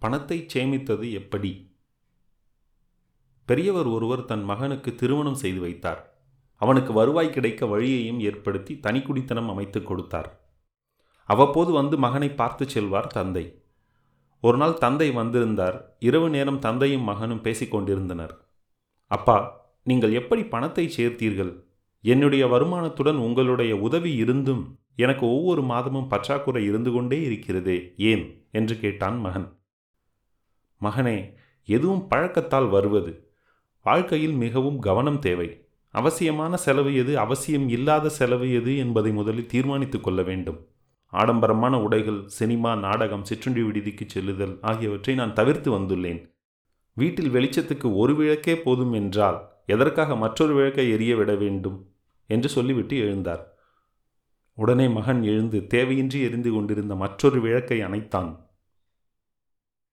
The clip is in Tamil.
பணத்தை சேமித்தது எப்படி? பெரியவர் ஒருவர் தன் மகனுக்கு திருமணம் செய்து வைத்தார். அவனுக்கு வருவாய் கிடைக்க வழியையும் ஏற்படுத்தி தனிக்குடித்தனம் அமைத்து கொடுத்தார். அவ்வப்போது வந்து மகனை பார்த்து செல்வார் தந்தை. ஒரு நாள் தந்தை வந்திருந்தார். இரவு நேரம் தந்தையும் மகனும் பேசிக் கொண்டிருந்தனர். அப்பா நீங்கள் எப்படி பணத்தை சேர்த்தீர்கள்? என்னுடைய வருமானத்துடன் உங்களுடைய உதவி இருந்தும் எனக்கு ஒவ்வொரு மாதமும் பற்றாக்குறை இருந்து கொண்டே இருக்கிறதே ஏன்? என்று கேட்டான் மகன். மகனே எதுவும் பழக்கத்தால் வருவது? வாழ்க்கையில் மிகவும் கவனம் தேவை. அவசியமான செலவு எது? அவசியம் இல்லாத செலவு எது? என்பதை முதலில் தீர்மானித்துக் கொள்ள வேண்டும். ஆடம்பரமான உடைகள் சினிமா நாடகம் சிற்றுண்டி விடுதிக்கு செல்லுதல் ஆகியவற்றை நான் தவிர்த்து வந்துள்ளேன். வீட்டில் வெளிச்சத்துக்கு ஒரு விளக்கே போதும் என்றால் எதற்காக மற்றொரு விளக்கை எரிய விட வேண்டும்? என்று சொல்லிவிட்டு எழுந்தார். உடனே மகன் எழுந்து தேவையின்றி எரிந்து கொண்டிருந்த மற்றொரு விளக்கை அணைத்தான்.